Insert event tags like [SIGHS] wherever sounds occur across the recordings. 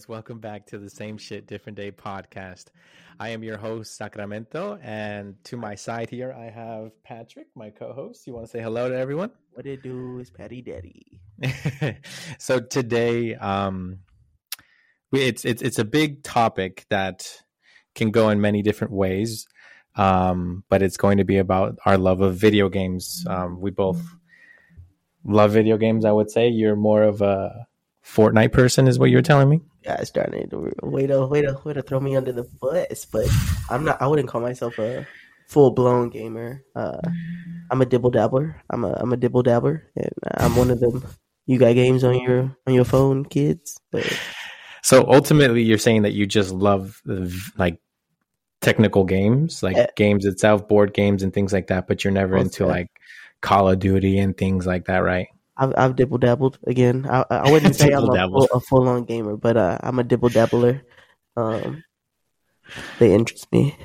guys? Welcome back to the Same Shit Different Day podcast. I am your host, Sacramento, and to my side here, I have Patrick, my co host. You want to say hello to everyone? What it do is Patty Daddy. [LAUGHS] so today, um, it's, it's, it's a big topic that can go in many different ways, um, but it's going to be about our love of video games. Um, we both love video games, I would say. You're more of a Fortnite person, is what you're telling me. Yeah, starting to way to way to way to throw me under the bus, but I'm not. I wouldn't call myself a full blown gamer. Uh, I'm a dibble dabbler. I'm a I'm a dibble dabbler, and I'm one of them. You got games on your on your phone, kids. But So ultimately, you're saying that you just love like technical games, like Yeah. games itself, board games, and things like that. But you're never into like Call of Duty and things like that, right? I've I've dibble dabbled again. I I wouldn't [LAUGHS] say I'm a full, a full on gamer, but uh, I'm a dibble dabbler. Um, they interest me.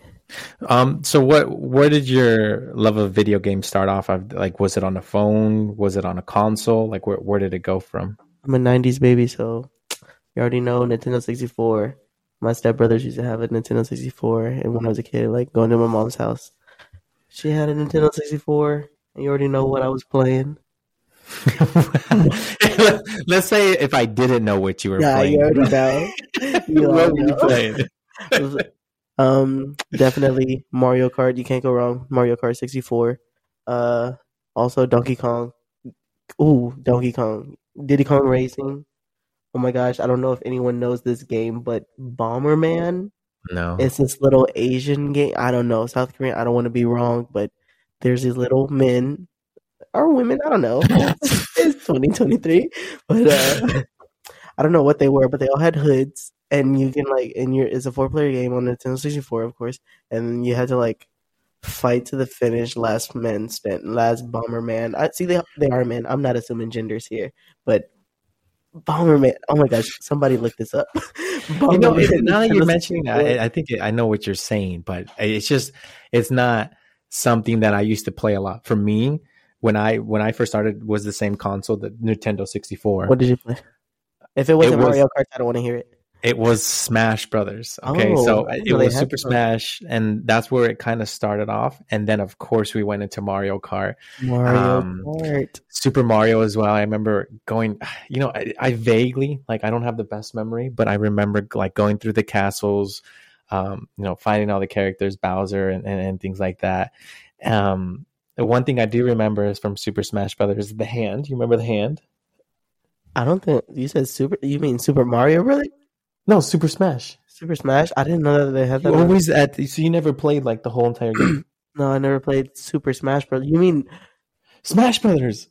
Um. So what? Where did your love of video games start off? Of like, was it on a phone? Was it on a console? Like, where where did it go from? I'm a '90s baby, so you already know Nintendo 64. My stepbrothers used to have a Nintendo 64, and when I was a kid, like going to my mom's house, she had a Nintendo 64, and you already know what I was playing. [LAUGHS] Let's say if I didn't know what you were Yeah, playing, you already know. [LAUGHS] You what were you playing? [LAUGHS] um, definitely Mario Kart. You can't go wrong. Mario Kart 64. Uh, also Donkey Kong. Ooh, Donkey Kong. Diddy Kong Racing. Oh my gosh, I don't know if anyone knows this game, but Bomberman. No. It's this little Asian game. I don't know. South Korean. I don't want to be wrong, but there's these little men or women. I don't know. [LAUGHS] it's 2023, but uh, I don't know what they were, but they all had hoods, and you can like, and you're it's a four player game on the Nintendo 64, of course, and you had to like fight to the finish, last man stand, last bomber man. I see they they are men. I'm not assuming genders here, but. Bomberman! Oh my gosh! Somebody look this up. [LAUGHS] you know, it- now that you're mentioning 64. that, I, I think I know what you're saying, but it's just it's not something that I used to play a lot. For me, when I when I first started, was the same console, the Nintendo 64. What did you play? If it wasn't was- Mario Kart, I don't want to hear it. It was Smash Brothers. Okay, Oh, so it was Super. Smash, and that's where it kind of started off. And then, of course, we went into Mario Kart. Mario Um, Kart. Super Mario as well. I remember going, you know, I, I vaguely like I don't have the best memory, but I remember like going through the castles, um, you know, finding all the characters, Bowser and, and, and things like that. Um, the one thing I do remember is from Super Smash Brothers, the hand. You remember the hand? I don't think you said Super. You mean Super Mario, really? No, Super Smash. Super Smash? I didn't know that they had that. You always at the, so you never played like the whole entire game. [CLEARS THROAT] No, I never played Super Smash Bros. You mean Smash Brothers.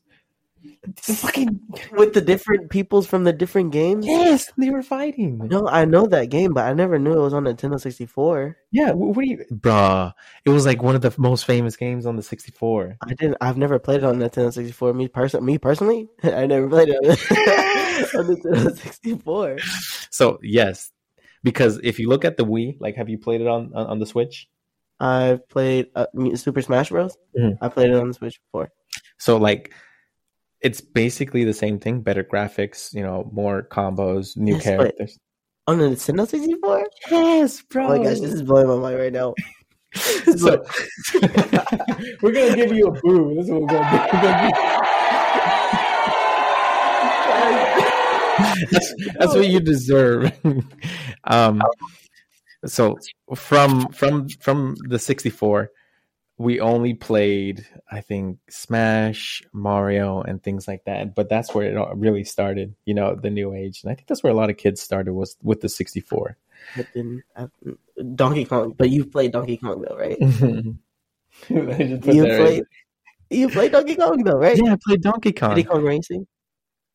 It's fucking with the different peoples from the different games? yes, they were fighting. No, I know that game, but I never knew it was on Nintendo 64. Yeah, what do you, bruh? It was like one of the most famous games on the 64. I didn't. I've never played it on Nintendo 64. Me person, me personally, [LAUGHS] I never played it on, [LAUGHS] on Nintendo 64. So yes, because if you look at the Wii, like, have you played it on on, on the Switch? I've played uh, Super Smash Bros. Mhm. I played it on the Switch before. So like, it's basically the same thing, better graphics, you know, more combos, new but- characters. On the Nintendo 64? Yes, bro. Oh my gosh, this is blowing my mind right now. [LAUGHS] so [LAUGHS] we're gonna give you a boo. This is what we're gonna do. We're gonna do- [LAUGHS] that's, that's what you deserve. um, so from from from the 64, we only played, I think, Smash, Mario, and things like that. But that's where it really started. You know, the new age, and I think that's where a lot of kids started was with the 64. But then, uh, Donkey Kong, but you played Donkey Kong though, right? [LAUGHS] you played, you played Donkey Kong though, right? Yeah, I played Donkey Kong. Diddy Kong Racing.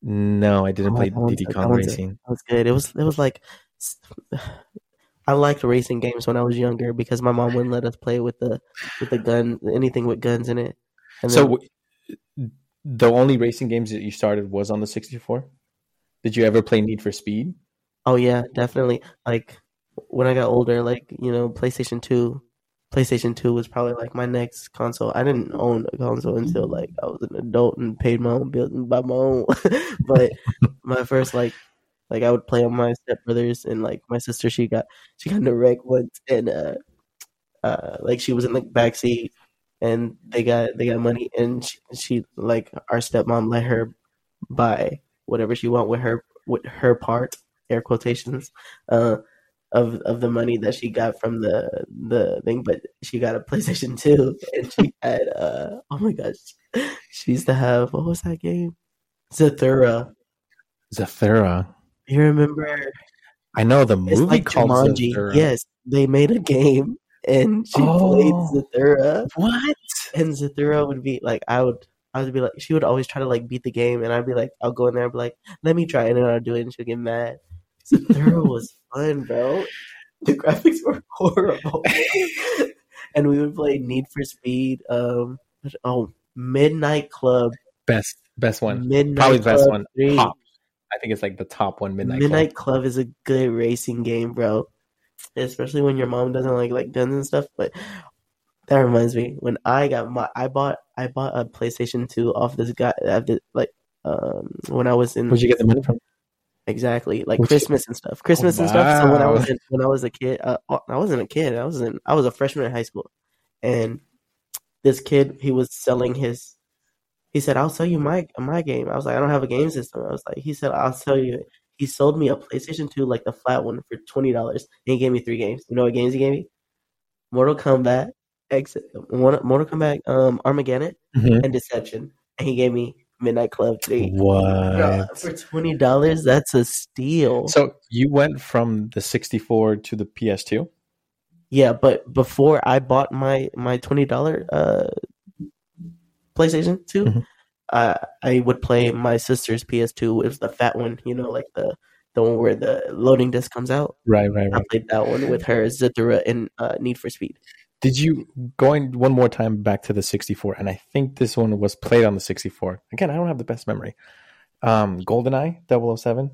No, I didn't Oh, play Diddy Kong Racing. That was good. It was it was like I liked racing games when I was younger because my mom wouldn't let us play with the with the gun anything with guns in it. And So then, the only racing games that you started was on the 64? Did you ever play Need for Speed? oh yeah, definitely. Like when I got older, like you know, PlayStation Two. PlayStation Two was probably like my next console. I didn't own a console until like I was an adult and paid my own bills and bought my own. [LAUGHS] but my first like Like I would play on my stepbrothers and like my sister. She got she got in a wreck once, and uh, uh, like she was in the back seat, and they got they got money, and she, she like our stepmom let her buy whatever she want with her with her part air quotations uh of of the money that she got from the the thing but she got a [LAUGHS] playstation 2 and she [LAUGHS] had uh oh my gosh she used to have what was that game zathura Zathura. You remember I know the movie like called Jumanji. Zathura. yes they made a game and she Oh. played zathura What? and Zathura would be like, I would, I would be like, she would always try to like beat the game, and I'd be like, I'll go in there and be like, let me try it, and I'll do it, and she'll get mad. Zathura [LAUGHS] was fun, bro. The graphics were [LAUGHS] horrible, and we would play Need for Speed. Um, oh, Midnight Club, Best best one. Midnight Probably the best Club one. 3. I think it's like the top one. Midnight. Club. Midnight, Club. is a good racing game, bro. Especially when your mom doesn't like like guns and stuff. But that reminds me, when I got my, I bought, I bought a PlayStation Two off this guy. I did, like, um, when I was in Where'd you get the money from? exactly like you- Christmas and stuff, Christmas and stuff. So when I was in, when I was a kid, uh, I wasn't a kid. I was in, I was a freshman in high school, and this kid, he was selling his. He said, "I'll sell you my my game." I was like, "I don't have a game system." I was like, "He said, I'll sell you." He sold me a PlayStation Two, like the flat one, for twenty dollars, and he gave me three games. You know what games he gave me? Mortal Kombat, Exit, Mortal Mortal Kombat, um, Armageddon, Mhm. and Deception, and he gave me Midnight Club Three. What? Bro, for twenty dollars, that's a steal. So you went from the 64 to the PS2? yeah, but before I bought my my twenty dollar uh PlayStation 2 Mhm. uh, I would play my sister's PS2. It was the fat one, you know, like the the one where the loading disc comes out. Right, right, I played that one with her, Zathura, and uh, Need for Speed. Did you going one more time back to the 64? And I think this one was played on the 64. Again, I don't have the best memory. Um, GoldenEye 007.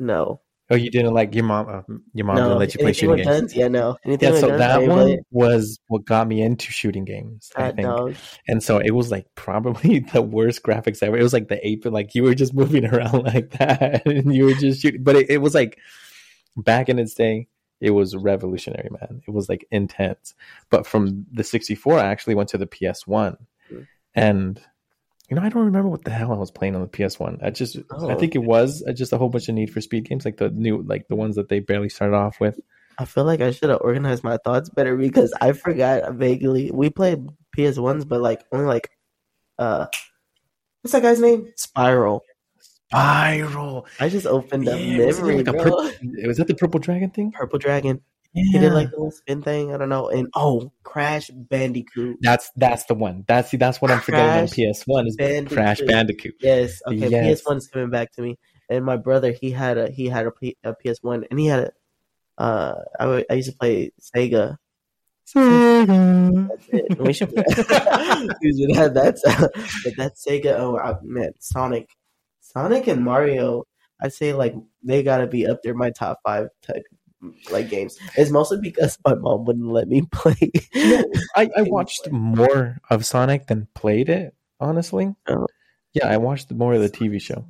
No, Oh, you didn't like your mom. Uh, your mom no. didn't let you play shooting games. guns? Yeah, no. Anything Yeah, so guns? that one play was what got me into shooting games. I think. dog. And so it was like probably [LAUGHS] the worst graphics ever. It was like the ape, like you were just [LAUGHS] moving around like that, and you were just shooting. But it, it was like back in its day, it was revolutionary, man. It was like intense. But from the 64, I actually went to the PS1, Mm. and you know, I don't remember what the hell I was playing on the PS1. I just, I Oh. think it was uh, just a whole bunch of Need for Speed games, like the new, like the ones that they barely started off with. I feel like I should have organized my thoughts better because I forgot vaguely. We played PS ones, but like only like uh, what's that guy's name? Spyro. Spyro. I just opened up Yeah, was it like a bro. was that the purple dragon thing? Purple Dragon. Yeah. He did like the little spin thing. I don't know. And oh, Crash Bandicoot. That's that's the one. That's see, that's what I'm forgetting on PS One is Bandicoot. Crash Bandicoot. Yes. Okay. Yes. PS one is coming back to me. And my brother, he had a he had a, P, a PS one, and he had a. Uh, I, w- I used to play Sega. That's it. We should. [LAUGHS] we should have that. But that Sega. Oh I- man, Sonic, Sonic and Mario. I'd say like they gotta be up there. My top five type like games. It's mostly because my mom wouldn't let me [LAUGHS] play. [LAUGHS] I, I [LAUGHS] watched more of Sonic than played it. Honestly, Oh. yeah, I watched more of the TV show.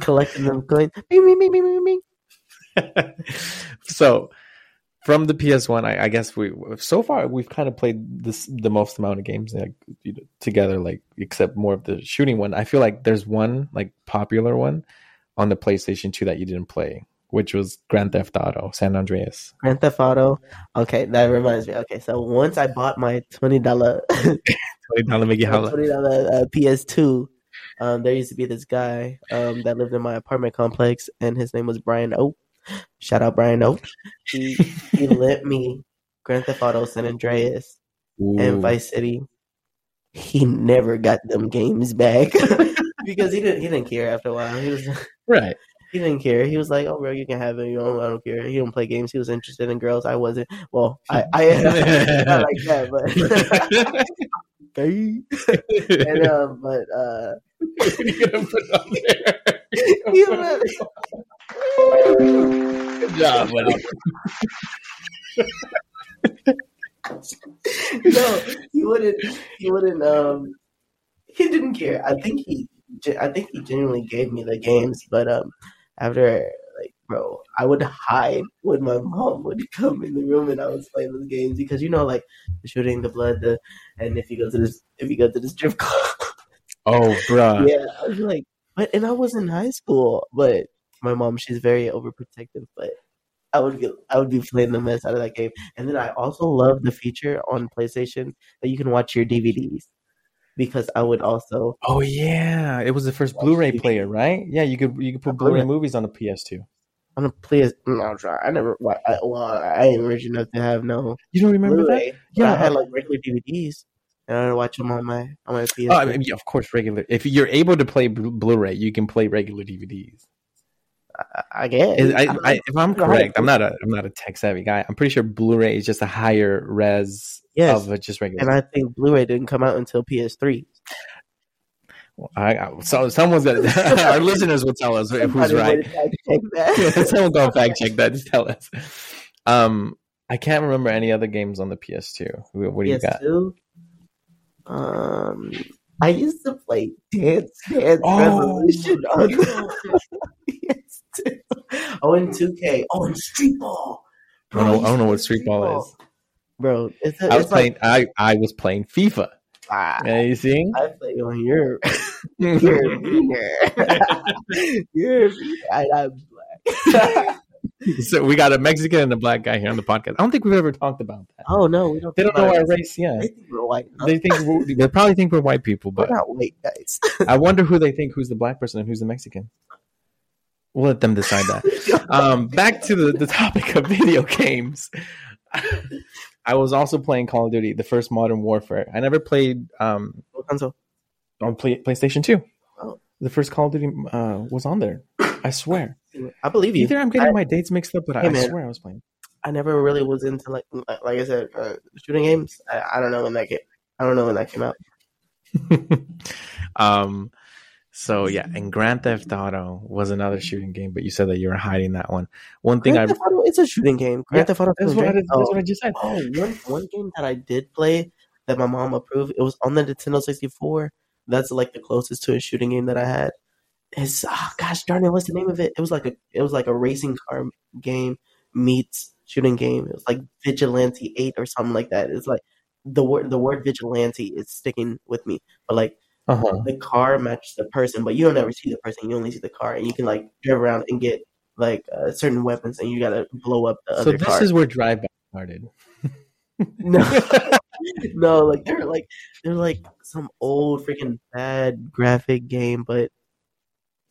Collecting them, bing. so from the PS1, I, I guess we so far we've kind of played this the most amount of games like together, like except more of the shooting one. I feel like there's one like popular one on the PlayStation 2 that you didn't play, which was Grand Theft Auto San Andreas. Grand Theft Auto. Okay, that reminds me. Okay, so once I bought my twenty dollar [LAUGHS] Twenty dollar Mickey Holla. twenty dollar uh, PS2, um, there used to be this guy um that lived in my apartment complex, and his name was Brian O. Shout out Brian O. He he [LAUGHS] lent me Grand Theft Auto San Andreas Ooh. and Vice City. He never got them games back [LAUGHS] because he didn't he didn't care after a while. He was Right. He didn't care. He was like, "Oh, bro, you can have it. You know, I don't care." He don't play games. He was interested in girls. I wasn't. Well, I I [LAUGHS] not like that, but [LAUGHS] and um, but uh, [LAUGHS] you gonna put on there? he was, Good job, buddy. no, he wouldn't. He wouldn't. Um, he didn't care. I think he I think he genuinely gave me the games, but um, after like, bro, I would hide when my mom would [LAUGHS] come in the room and I was playing those games because you know, like the shooting, the blood, the and if you go to this, if you go to this strip [LAUGHS] club, Oh, bruh. yeah, I was like, but and I was in high school, but my mom, she's very overprotective, but. I would get, I would be playing the mess out of that game, and then I also love the feature on PlayStation that you can watch your DVDs because I would also Oh yeah, it was the first Blu-ray player, right? Yeah, you could you could put Blu-ray movies on the PS2. on a PS. No, try. I never. I, well, I ain't rich enough to have no You don't remember that? Blu-ray. Yeah, Yeah. I had uh like regular DVDs, and I would watch them on my on my PS. Oh, I mean, yeah, of course, regular. If you're able to play Blu- Blu-ray, you can play regular DVDs. I, guess. I, I- if I'm I don't know. correct, I'm not a I'm not a tech savvy guy. I'm pretty sure Blu-ray is just a higher res Yes. of a just regular. and I think Blu-ray didn't come out until PS3. I, I, so someone's gonna [LAUGHS] our listeners will tell us who's right. would fact check. [LAUGHS] Someone go fact check that. Just tell us. Um, I can't remember any other games on the PS2. What, what do you got? Um, I used to play Dance Dance Oh, Revolution on the PS2. [LAUGHS] Oh, and 2K. Oh, and Street Ball. I don't know. I don't know what used to play Street Ball is. Bro, it's, a, I was it's like playing. I I was playing FIFA. ah, Yeah, you see? I play on your [LAUGHS] your [LAUGHS] wiener. your wiener. I, I'm black. [LAUGHS] so we got a Mexican and a black guy here on the podcast. I don't think we've ever talked about that. oh no, we don't. They don't know our race. Yeah, They think we're white. No, they think we're, they probably think we're white people, we're but not white guys. [LAUGHS] I wonder who they think who's the black person and who's the Mexican. We'll let them decide that. [LAUGHS] Um, back to the, the topic of video games. I was also playing Call of Duty, the first Modern Warfare. I never played um, What console? on play, PlayStation 2. Oh. The first Call of Duty uh, was on there. I swear. I believe you. Either I'm getting I- my dates mixed up, but Hey, I man. swear I was playing. I never really was into like like I said uh, shooting games. I, I don't know when that came. I don't know when that came out. [LAUGHS] um, so yeah, and Grand Theft Auto was another shooting game, but you said that you were hiding that one. One thing I Theft Auto, it's a shooting game. Grand Yeah, Theft Auto. that's what I, that's Oh, what I just said. Oh, one one game that I did play that my mom approved. It was on the Nintendo 64. That's like the closest to a shooting game that I had. It's oh gosh darn it, what's the name of it? It was like a it was like a racing car game meets shooting game. It was like Vigilante Eight or something like that. It's like the word the word vigilante is sticking with me. But like Uh-huh. the car matches the person, but you don't ever see the person. You only see the car, and you can like drive around and get like uh, certain weapons, and you gotta blow up the So other this car. is where Drive By started. [LAUGHS] No, [LAUGHS] no, like they're like they're like some old freaking bad graphic game, but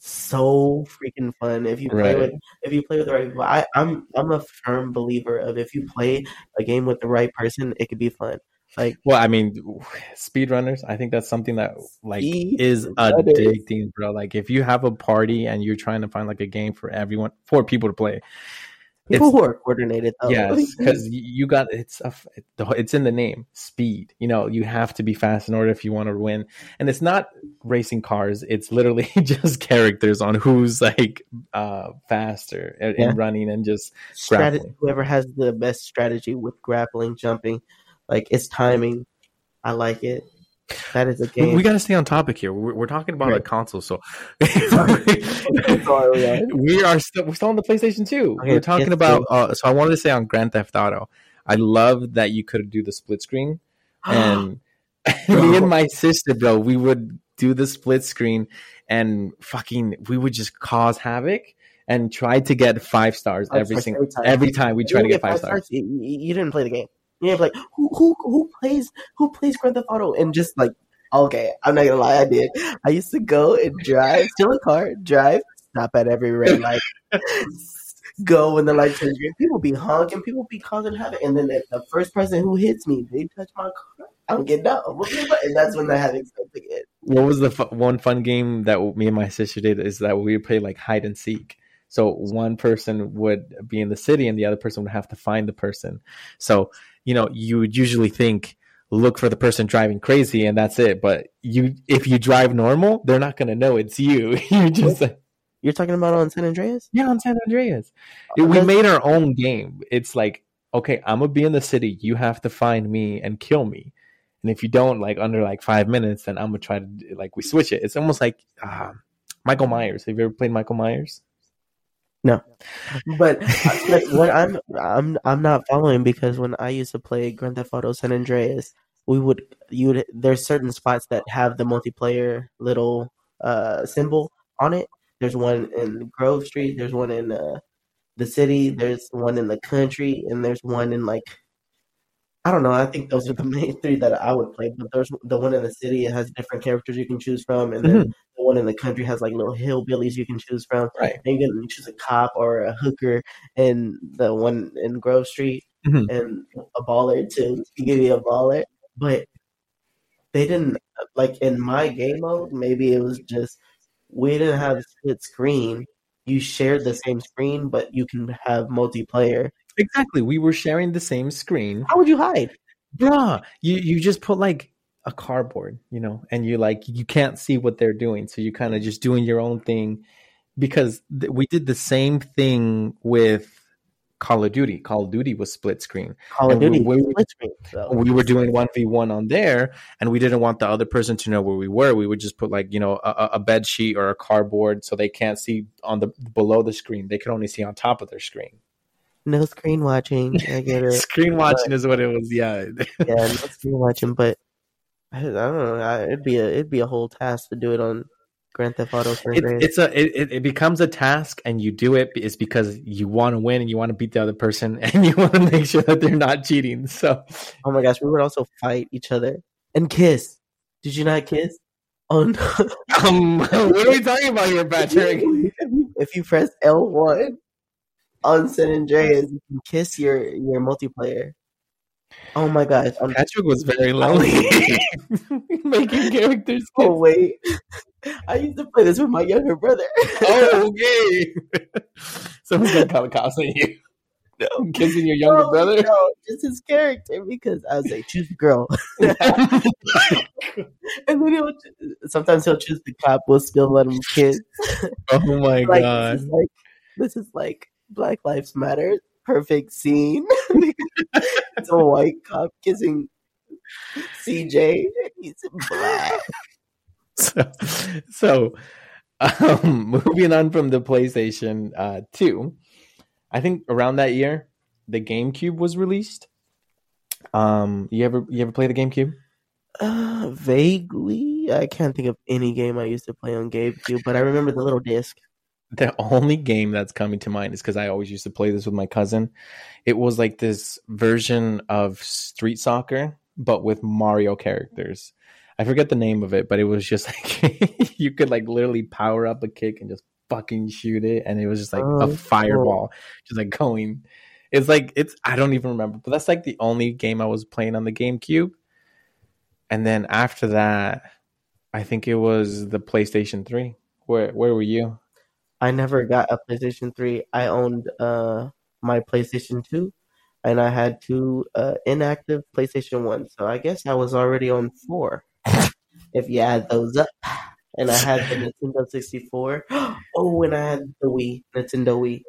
so freaking fun if you play Right. with if you play with the right people. I, I'm I'm a firm believer of if you play a game with the right person, it could be fun. Like Well, I mean, [SIGHS] speedrunners. I think that's something that like is addicting, bro. Like if you have a party and you're trying to find like a game for everyone, for people to play. people It's- who are coordinated. Though. Yes, [LAUGHS] because you got it's a, it's in the name, speed. You know, you have to be fast in order if you want to win. And it's not racing cars; it's literally [LAUGHS] just characters on who's like uh faster in, Yeah. running and just strategy. grappling. Whoever has the best strategy with grappling, jumping, like it's timing. I like it. That is a game. we got to stay on topic here. We're, we're talking about a console, so [LAUGHS] Sorry, yeah. [LAUGHS] we are still we're still on the PlayStation 2. Okay, we're talking PS2. about. Uh, so I wanted to say on Grand Theft Auto, I love that you could do the split screen, [GASPS] and me and my sister, bro, we would do the split screen, and fucking, we would just cause havoc and try to get five stars every stars single every time. every time we try to get five stars. You, you- didn't play the game. You didn't play. Who who who plays who plays Grand Theft Auto and just like okay, I'm not gonna lie, I did. I used to go and drive, [LAUGHS] steal a car, drive, stop at every red light, [LAUGHS] go when the light turns green. People be honking, people be causing havoc, and then the, the first person who hits me, they touch my car. I'm getting get down, and that's when the havoc starts again. What was the fu- one fun game that me and my sister did? Is that we would play like hide and seek. So one person would be in the city and the other person would have to find the person. So, you know, you would usually think look for the person driving crazy and that's it. But you if you drive normal, they're not gonna know it's you. [LAUGHS] you just You're talking about on San Andreas? yeah, on San Andreas. Oh, we made our own game. It's like, okay, I'm gonna be in the city, you have to find me and kill me. And if you don't like under like five minutes, then I'm gonna try to like we switch it. It's almost like uh, Michael Myers. Have you ever played Michael Myers? No, [LAUGHS] but what I'm I'm I'm not following because when I used to play Grand Theft Auto San Andreas, we would you there's certain spots that have the multiplayer little uh symbol on it. There's one in Grove Street. There's one in uh, the city. There's one in the country, and there's one in like I don't know. I think those are the [LAUGHS] main three that I would play. But there's the one in the city. It has different characters you can choose from, and then Mhm. the one in the country has like little hillbillies you can choose from. Right. And you can choose a cop or a hooker, and the one in Grove Street Mhm. and a baller too. You give you a baller, but they didn't like in my game mode. Maybe it was just we didn't have a split screen. You shared the same screen, but you can have multiplayer. Exactly. We were sharing the same screen. How would you hide? Bruh, you you just put like a cardboard, you know, and you like you can't see what they're doing, so you kind of just doing your own thing. Because th- we did the same thing with Call of Duty. Call of Duty was split screen. Call of And we- Duty we- split screen. So We were doing one v one on there, and we didn't want the other person to know where we were. We would just put like you know a, a- a bed sheet or a cardboard, so they can't see on the below the screen. They can only see on top of their screen. No screen watching. I get it. [LAUGHS] Screen watching is what it was. Yeah. [LAUGHS] yeah, no screen watching, but I, I don't know. I, it'd be a it'd be a whole task to do it on Grand Theft Auto it, it's a it, it- it becomes a task and you do it is because you want to win and you want to beat the other person [LAUGHS] and you want to make sure that they're not cheating so Oh my gosh, we would also fight each other and kiss. Did you not kiss? Oh no! um what are we talking about here patrick if you press L one on San Andreas, you can kiss your your multiplayer. Oh my gosh! I'm, patrick was very [LAUGHS] lonely [LAUGHS] making characters oh wait, I used to play this with my younger brother. oh [LAUGHS] okay someone's gonna call the cops on you kissing your younger No, brother no, just his character because I was like, choose the girl, and then he'll sometimes he'll choose the cop. We'll still let him kiss. oh my like god this is like this is like Black Lives Matter perfect scene. [LAUGHS] it's a white cop kissing CJ. He's black. [LAUGHS] so, so um, [LAUGHS] moving on from the PlayStation uh, 2, I think around that year the GameCube was released. Um, you ever you ever play the GameCube? Uh, vaguely, I can't think of any game I used to play on GameCube, but I remember the little disc. The only game that's coming to mind is because I always used to play this with my cousin. It was like this version of Street Soccer, but with Mario characters. I forget the name of it, but it was just [LAUGHS] like you could like literally power up a kick and just fucking shoot it, and it was just like Oh, a cool. fireball, [LAUGHS] just like going. It's like it's I don't even remember, but that's like the only game I was playing on the GameCube. And then after that, I think it was the PlayStation Three. Where where were you? I never got a PlayStation 3. I owned uh my PlayStation 2 and I had two uh inactive PlayStation 1. So I guess I was already on 4 [LAUGHS] if you add those up. And I had the Nintendo 64. [GASPS] Oh, and I had the Wii, Nintendo Wii.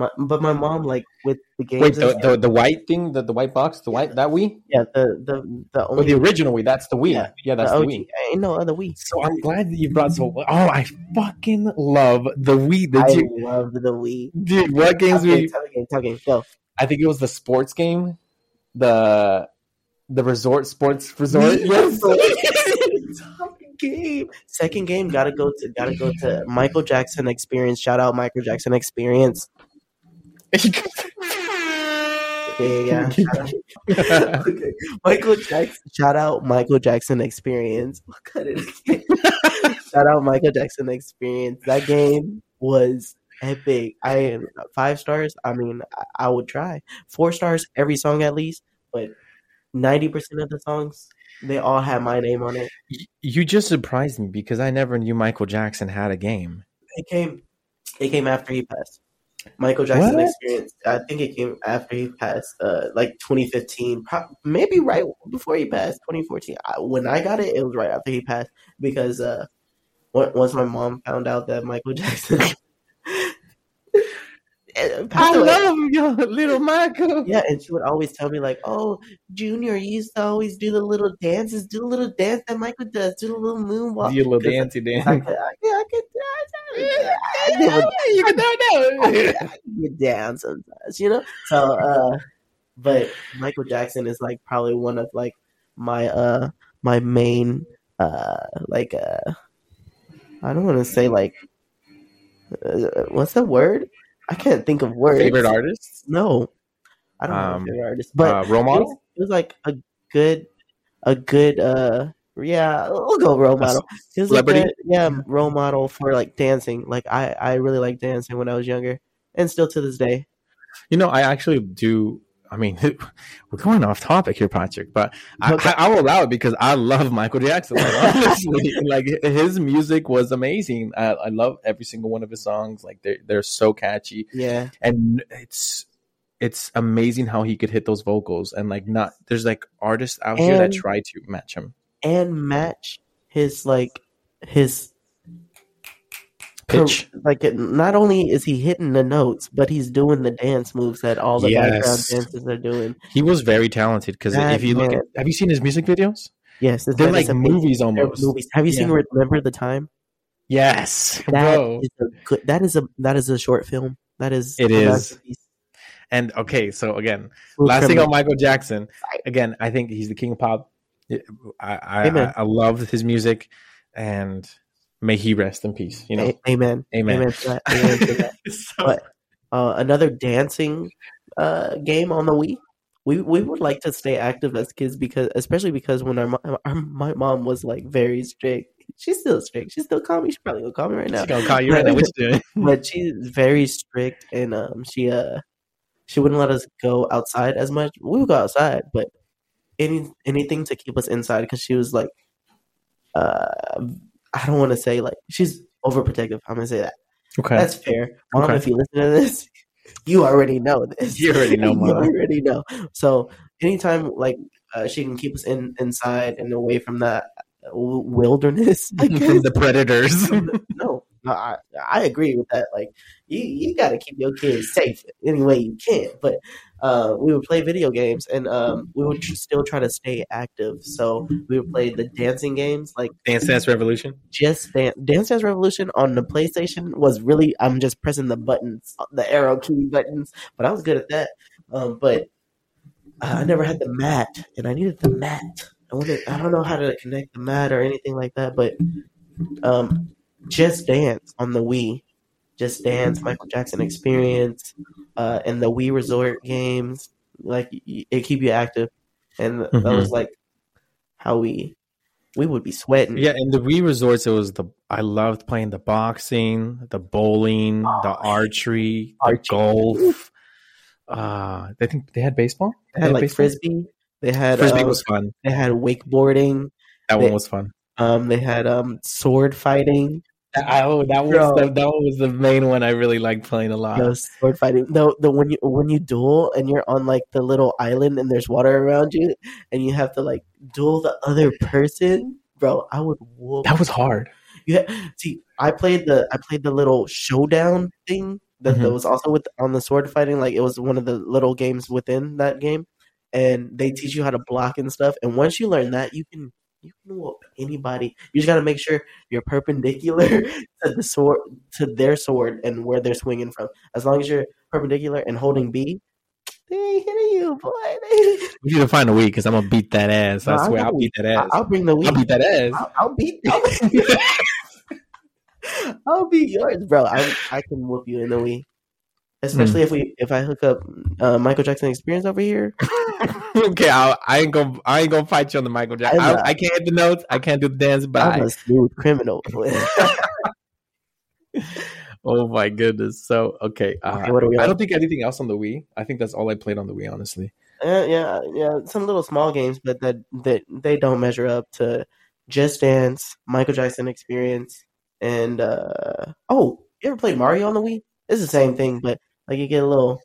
My, but my um, mom like with the games Wait, the, the the white thing, the, the white box, the white that Wii, yeah, the the the or only the original Wii? That's the Wii. Yeah, Yeah, that's the the Wii. Ain't no other Wii. So I'm glad that you brought so. Oh, I fucking love the Wii. Did I you, loved the Wii. dude? What games Okay, we? tell game, tell game, go. I think it was the sports game, the the resort sports resort. [LAUGHS] Yes. [LAUGHS] Game. Second game. Gotta go to. Gotta go to Michael Jackson Experience. Shout out Michael Jackson Experience. Yeah, yeah. okay. Michael Jackson. Shout out Michael Jackson Experience. [LAUGHS] Cut it. Shout out Michael Jackson Experience. That game was epic. I five stars. I mean, I, I would try four stars every song at least, but ninety percent of the songs they all had my name on it. you just surprised me because I never knew Michael Jackson had a game. It came. It came after he passed. Michael Jackson What? Experience. I think it came after he passed, uh, like 2015, pro- maybe right before he passed, 2014. I, when I got it, it was right after he passed because uh, once my mom found out that Michael [LAUGHS] Jackson, [LAUGHS] uh, I away. love your little Michael. Yeah, and she would always tell me like, "Oh, Junior, you used to always do the little dances, do the little dance that Michael does, do the little moonwalk." You little 'Cause dancey I dance. could, I, yeah, I could, I, I, never, You can [LAUGHS] do it [LAUGHS] I get down sometimes, you know. So, uh, but Michael Jackson is like probably one of like my uh my main uh like uh I don't want to say like uh, what's the word? I can't think of words. Favorite artist? No, I don't know Um, a favorite artist, but uh, role it model? was, it was like a good, a good, uh, yeah, we'll go role model. He was celebrity? a yeah, role model for like dancing. Like I, I really like dancing when I was younger, and still to this day. You know, I actually do. I mean, [LAUGHS] we're going off topic here, Patrick, but I, Okay. I, I will allow it because I love Michael Jackson. Like, [LAUGHS] honestly, like his music was amazing. I, I love every single one of his songs. Like they're they're so catchy, Yeah, and it's it's amazing how he could hit those vocals and like not. There's like artists out here that try to match him. And match his like his Pitch. Like it, not only is he hitting the notes, but he's doing the dance moves that all the background dancers are doing. He was very talented because if you look, at, have you seen his music videos? Yes, They're like movies almost. movies. Have you seen Remember the Time? Yes, That bro. is a good. That is a that is a short film. That is It is. And okay, so again, last thing on Michael Jackson. Again, I think he's the king of pop. I I, Amen. I, I love his music, and may he rest in peace. You know, A- amen. Amen. Amen to that. Amen to that. [LAUGHS] So- But uh, another dancing uh, game on the Wii. We we would like to stay active as kids because, especially because when our, mo- our my mom was like very strict. She's still strict. She's still call me. She's probably gonna call me right now. She's gonna call you right now. What you doing? [LAUGHS] but she's very strict and um she uh she wouldn't let us go outside as much we would go outside but any anything to keep us inside because she was like uh i don't want to say like she's overprotective i'm gonna say that Okay, that's fair mom Okay. if you listen to this [LAUGHS] you already know this You already know, Mom. [LAUGHS] you already know so anytime like uh, she can keep us in inside and away from that wilderness I [LAUGHS] from the predators. no, no, I, I agree with that. Like, you, you got to keep your kids safe any way you can. But uh, we would play video games, and um, we would tr- still try to stay active. So we would play the dancing games, like Dance Dance Revolution. just dance. Dance Dance Revolution on the PlayStation was really I'm just pressing the buttons, the arrow key buttons. But I was good at that. Um, but I never had the mat, and I needed the mat. I wanted, I don't know how to connect the mat or anything like that, but um, Just Dance on the Wii, Just Dance, Michael Jackson Experience, uh, and the Wii Resort games, like it keep you active, and that Mhm. was like how we we would be sweating. Yeah, and the Wii Resorts, it was the I loved playing the boxing, the bowling, the archery, the golf. Uh, I think they had baseball. They had like baseball? frisbee. They had Frisbee uh, was fun. they had wakeboarding. That they- one was fun. Um, they had um sword fighting. Oh, that was Bro. the, that one was the main one I really liked playing a lot. No, sword fighting. No, the when you when you duel and you're on like the little island and there's water around you and you have to like duel the other person, bro. I would whoop. That was hard. Yeah. See, I played the I played the little showdown thing that, that Mhm. was also with on the sword fighting. Like it was one of the little games within that game, and they teach you how to block and stuff. And once you learn that, you can you can whoop anybody. You just got to make sure you're perpendicular [LAUGHS] to the sword to their sword and where they're swinging from. As long as you're perpendicular and holding B, they ain't hitting you, boy. They- [LAUGHS] We need to find a week because I'm gonna beat that ass. I No, I swear, I'll beat that ass. I'll bring the I'll beat that ass. I'll, I'll beat. I'll, [LAUGHS] I'll beat yours, bro. I I can whoop you in the Wii, especially if we if I hook up uh, Michael Jackson Experience over here. [LAUGHS] okay, I'll, I ain't gonna I ain't gonna fight you on the Michael Jackson. I, I can't hit the notes. I can't do the dance, but I'm a smooth criminal. [LAUGHS] oh my goodness. So okay, uh, Okay, what are we I on? don't think anything else on the Wii. I think that's all I played on the Wii. Honestly, Uh, yeah, yeah, some little small games, but that that they don't measure up to Just Dance, Michael Jackson Experience, and uh oh, you ever played Mario on the Wii? It's the same thing, but like you get a little.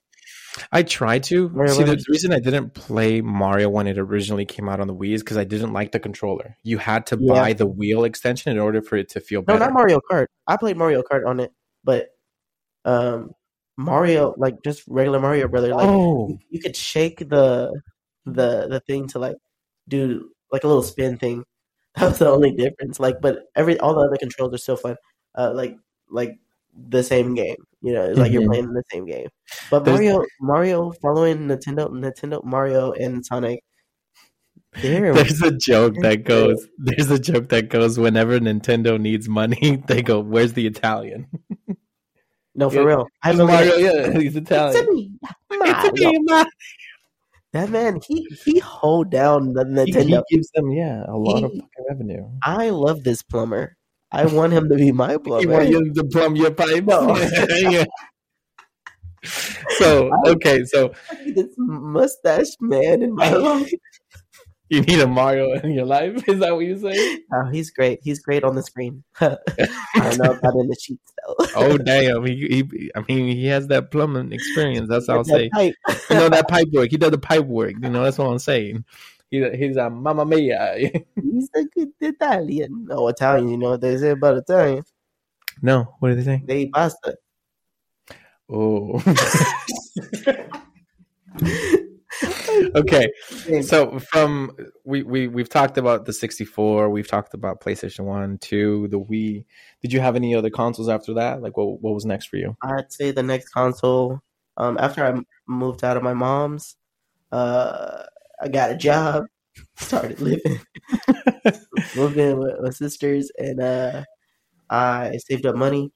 I tried to Mario see the, the reason I didn't play Mario when it originally came out on the Wii is because I didn't like the controller. You had to Yeah. buy the wheel extension in order for it to feel No, better. not Mario Kart. I played Mario Kart on it, but um, Mario, like just regular Mario brother. Like oh, you, you could shake the the the thing to like do like a little spin thing. [LAUGHS] That was the only difference. Like, but every all the other controls are still fun. Uh, like like the same game. You know, it's like you're Mhm. playing the same game. But There's- Mario, Mario, following Nintendo, Nintendo, Mario, and Sonic, there's a joke that goes. There's a joke that goes. Whenever Nintendo needs money, [LAUGHS] they go, "Where's the Italian?" [LAUGHS] no for Yeah. real. I believe Mario, yeah, he's It's Italian. me, [LAUGHS] It's me, Mario. That man, he he hold down the He, he Nintendo. gives them, yeah, a lot of fucking revenue. I love this plumber. I want him to be my [LAUGHS] plumber. You want you to plumb your pipe? No. [LAUGHS] Yeah. So [LAUGHS] okay, so this mustache man in my life. you need a Mario in your life? Is that what you say? Oh, he's great. He's great on the screen. I don't know about in the sheets though. Oh damn! He, he, I mean, he has that plumbing experience. That's all I'll That say. pipe. You know that pipe work. He does the pipe work. You know that's what I'm saying. He, he's a mamma mia. [LAUGHS] He's a good Italian. No Italian. You know what they say about Italian? no, what do they say? They eat pasta. Oh. [LAUGHS] okay, so from we we we've talked about the 64. We've talked about PlayStation One, Two, the Wii. Did you have any other consoles after that? Like, what what was next for you? I'd say the next console. Um, after I moved out of my mom's, uh, I got a job, started living, [LAUGHS] moved in with my sisters, and uh, I saved up money,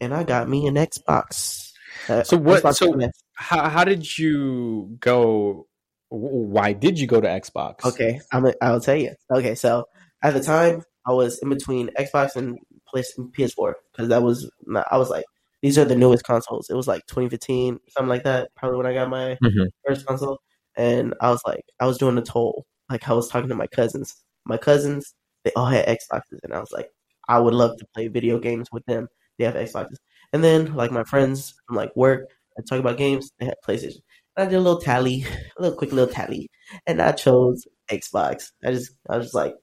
and I got me an Xbox. Uh, So what- Xbox so- How how did you go? Why did you go to Xbox? Okay, I'm. I'll tell you. Okay, so at the time, I was in between Xbox and PlayStation PS4 because that was. I was like, these are the newest consoles. It was like 2015, something like that. Probably when I got my Mhm. first console, and I was like, I was doing a toll. Like I was talking to my cousins. My cousins, they all had Xboxes, and I was like, I would love to play video games with them. They have Xboxes, and then like my friends from like work, I talk about games. They had PlayStation. And I did a little tally, a little quick little tally, and I chose Xbox. I just, I was just like,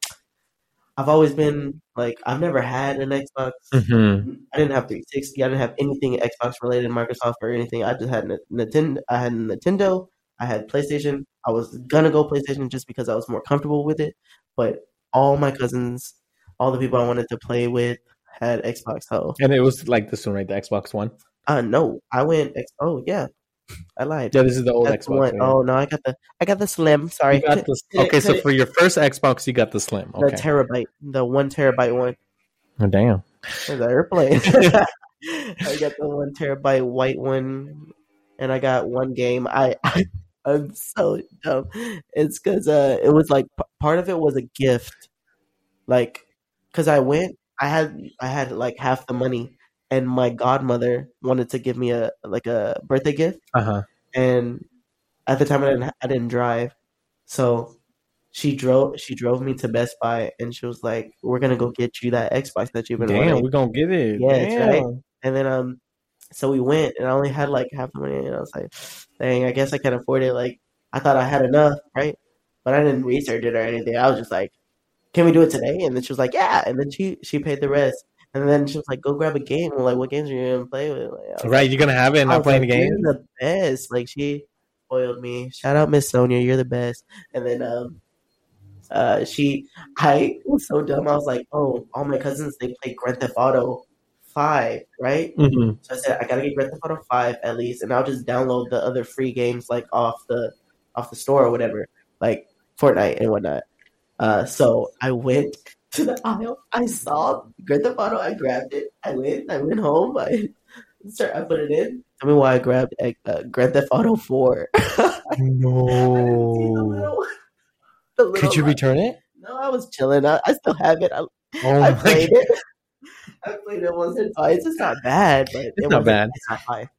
I've always been like, I've never had an Xbox. hmm I didn't have 360. I didn't have anything Xbox related, Microsoft or anything. I just had N- Nintendo. I had Nintendo. I had PlayStation. I was gonna go PlayStation just because I was more comfortable with it. But all my cousins, all the people I wanted to play with, had Xbox. So, And it was like this one, right? The Xbox One. uh, no, I went. X- oh yeah, I lied. Yeah, this is the old That's Xbox. one. right? Oh no, I got the I got the slim. Sorry, You got the, okay, so for your first Xbox, you got the Slim. the terabyte, the one terabyte one. oh, damn. The airplane. [LAUGHS] I got the one terabyte white one, and I got one game. I, I I'm so dumb. It's because uh, it was like p- part of it was a gift, like because I went, I had I had like half the money, and my godmother wanted to give me a like a birthday gift, Uh huh. and at the time I didn't I didn't drive, so she drove she drove me to Best Buy, and she was like, "We're gonna go get you that Xbox that you've been Damn, wanting." we're gonna get it. Yeah, right. And then um, so we went, and I only had like half the money, and I was like, "Dang, I guess I can afford it." Like I thought I had enough, right? But I didn't research it or anything. I was just like, "Can we do it today?" And then she was like, "Yeah." And then she she paid the rest. And then she was like, "Go grab a game." Like, "What games are you gonna play with?" Like, Right, you're gonna have it not playing the game. "You're the best. Like she spoiled me. Shout out Miss Sonia, you're the best. And then um uh she I was so dumb. I was like, oh, all my cousins they play Grand Theft Auto five, right? hmm So I said I gotta get Grand Theft Auto five at least, and I'll just download the other free games like off the off the store or whatever, like Fortnite and whatnot. Uh, so I went [LAUGHS] to the aisle. I saw Grand Theft Auto. I grabbed it. I went. I went home. I [LAUGHS] sir, I put it in. Tell me why I grabbed uh, Grand Theft Auto Four. [LAUGHS] No. Could you return it? No, I was chilling. I, I still have it. I, Oh I played god. it. I played it once or twice. It's not bad, but it not bad. It's not fine.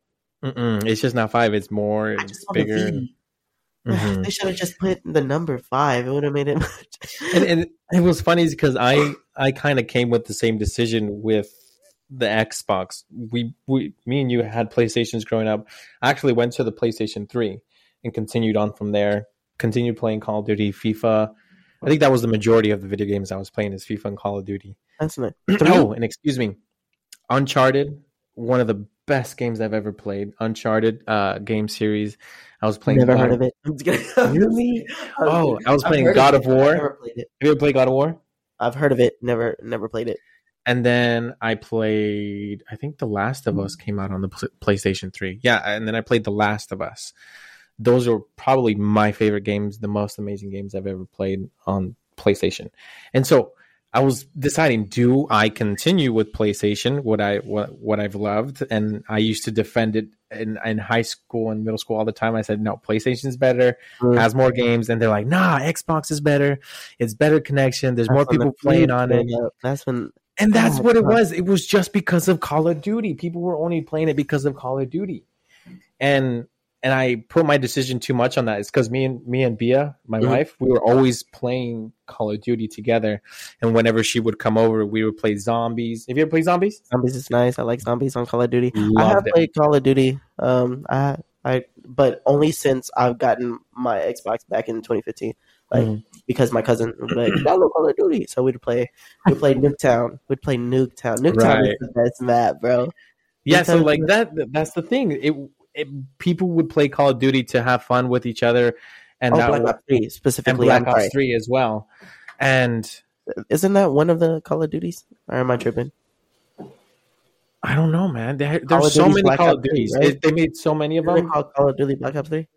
Mm-mm, it's just not five. It's more. I It's just saw the bigger. V. [SIGHS] Mhm. They should have just put the number five. It would have made it [LAUGHS] much. and, and it was funny because I I kind of came with the same decision with the Xbox. We we me and you had PlayStations growing up. I actually went to the PlayStation Three and continued on from there. Continued playing Call of Duty, FIFA. I think that was the majority of the video games I was playing is FIFA and Call of Duty. That's nice. [CLEARS THROAT] oh, and excuse me, Uncharted, one of the best games I've ever played. Uncharted uh, game series. I was playing. Never God heard of- of it. I'm just kidding. [LAUGHS] Really? Oh, I was I've playing God of it. War. Never played it. Have you ever played God of War? I've heard of it. Never, never played it. And then I played. I think The Last of Us came out on the PlayStation Three. Yeah, and then I played The Last of Us. Those are probably my favorite games, the most amazing games I've ever played on PlayStation. And so I was deciding, do I continue with PlayStation? What I what what I've loved, and I used to defend it in, in high school and middle school all the time. I said, no, PlayStation's better, Mm. has more games, and they're like, nah, Xbox is better. It's better connection. There's more That's when people playing on it. up. That's when And that's Oh, what it was. It was just because of Call of Duty. People were only playing it because of Call of Duty. And and I put my decision too much on that. It's because me and me and Bia, my Mhm. wife, we were always playing Call of Duty together. And whenever she would come over, we would play zombies. Have you ever played zombies? zombies is nice. I like zombies on Call of Duty. I have it. played Call of Duty. Um, I, I, but only since I've gotten my Xbox back in 2015. Like Mhm. because my cousin would be like, download Call of Duty, so we'd play. We'd play Nuketown. We'd play Nuketown. Nuketown Right. is the best map, bro. Yeah, so like that that's the thing. It, it people would play Call of Duty to have fun with each other and oh, that Black Ops Three and specifically. Black Ops 3 as well. And Isn't that one of the Call of Duties? Or am I tripping? I don't know, man. There, there's so many Black Call of Duties. right? They made so many of them. Call of Duty Black Ops Three?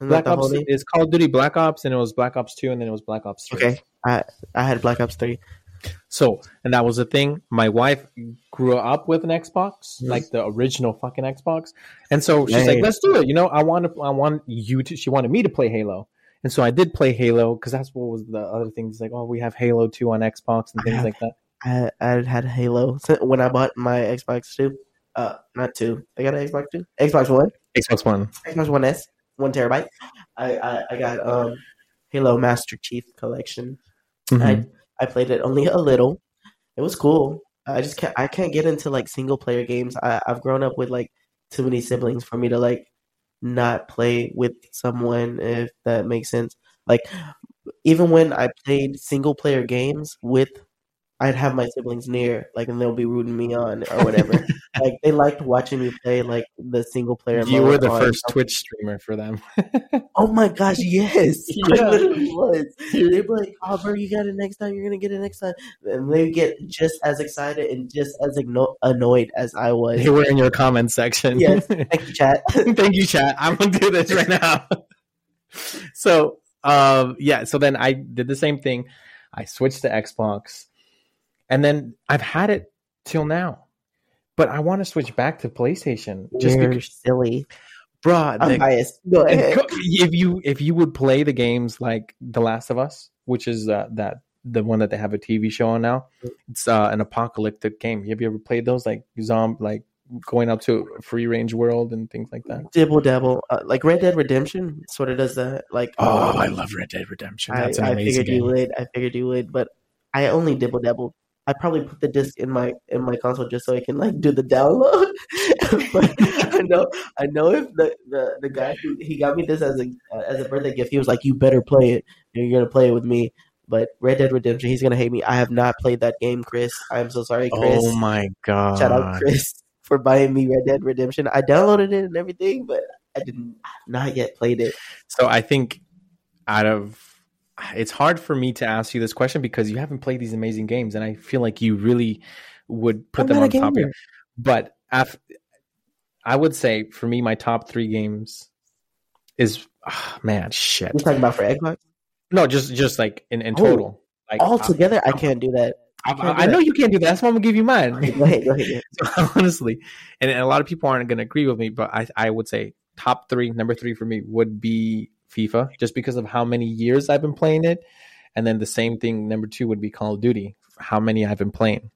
Isn't Black that the whole Ops is Call of Duty Black Ops, and it was Black Ops Two, and then it was Black Ops Three. Okay, I I had Black Ops Three. So, and that was the thing. My wife grew up with an Xbox, Mhm. like the original fucking Xbox, and so she's like, "Let's do it." You know, I want to. I want you to. She wanted me to play Halo, and so I did play Halo because that's what was the other thing. things. Like, oh, we have Halo Two on Xbox and things have- like that. I I had Halo [LAUGHS] when I bought my Xbox Two. Uh, not two. I got an Xbox Two. Xbox One. Xbox One. Xbox One S. One terabyte. I I, I got um Halo Master Chief Collection. Mhm. I I played it only [LAUGHS] a little. It was cool. I just can't I can't get into like single player games. I, I've grown up with like too many siblings for me to like not play with someone if that makes sense. Like even when I played single player games with I'd have my siblings near, like, and they'll be rooting me on or whatever. [LAUGHS] like, they liked watching me play, like, the single player. you were the first Twitch streamer for them. [LAUGHS] Oh my gosh, yes, [LAUGHS] Yeah. I literally was. They'd be like, "Oh, bro, you got it next time. You're gonna get it next time," and they get just as excited and just as igno- annoyed as I was. they were in your comment section. Yes. Thank you, chat. Thank you, chat. I'm gonna do this right now. so, um, yeah. So then I did the same thing. I switched to Xbox, and then I've had it till now. But I want to switch back to PlayStation just You're because, silly. bruh. I'm the- biased. Go ahead. [LAUGHS] if you if you would play the games like The Last of Us, which is uh, that the one that they have a TV show on now, it's uh, an apocalyptic game. Have you ever played those like zombie like going up to a free range world and things like that? Dibble dabble, uh, like Red Dead Redemption, sort of does that. Like, Oh, um, I love Red Dead Redemption. I, That's an I figured you would. I figured you would, but I only dibble dabble. I probably put the disc in my in my console just so I can like do the download. [LAUGHS] but I know I know if the, the, the guy who he got me this as a as a birthday gift, he was like, "You better play it. You're gonna play it with me." But Red Dead Redemption, he's gonna hate me. I have not played that game, Chris. I'm so sorry, oh Chris. Oh my god! Shout out Chris for buying me Red Dead Redemption. I downloaded it and everything, but I didn't I not yet played it. So I think out of it's hard for me to ask you this question because you haven't played these amazing games, and I feel like you really would put I'm them on top of But af- I would say for me, my top three games is ah, man shit. You're talking about for Xbox? No, just just like in, in Oh, total. Like All I- together, I can't do that. I, can't I know you can't do that. That's why I'm gonna give you mine. Go ahead, go ahead. So, [LAUGHS] honestly, and, and a lot of people aren't going to agree with me, but I, I would say top three, number three for me would be FIFA, just because of how many years I've been playing it, and then the same thing. Number two would be Call of Duty, how many I've been playing.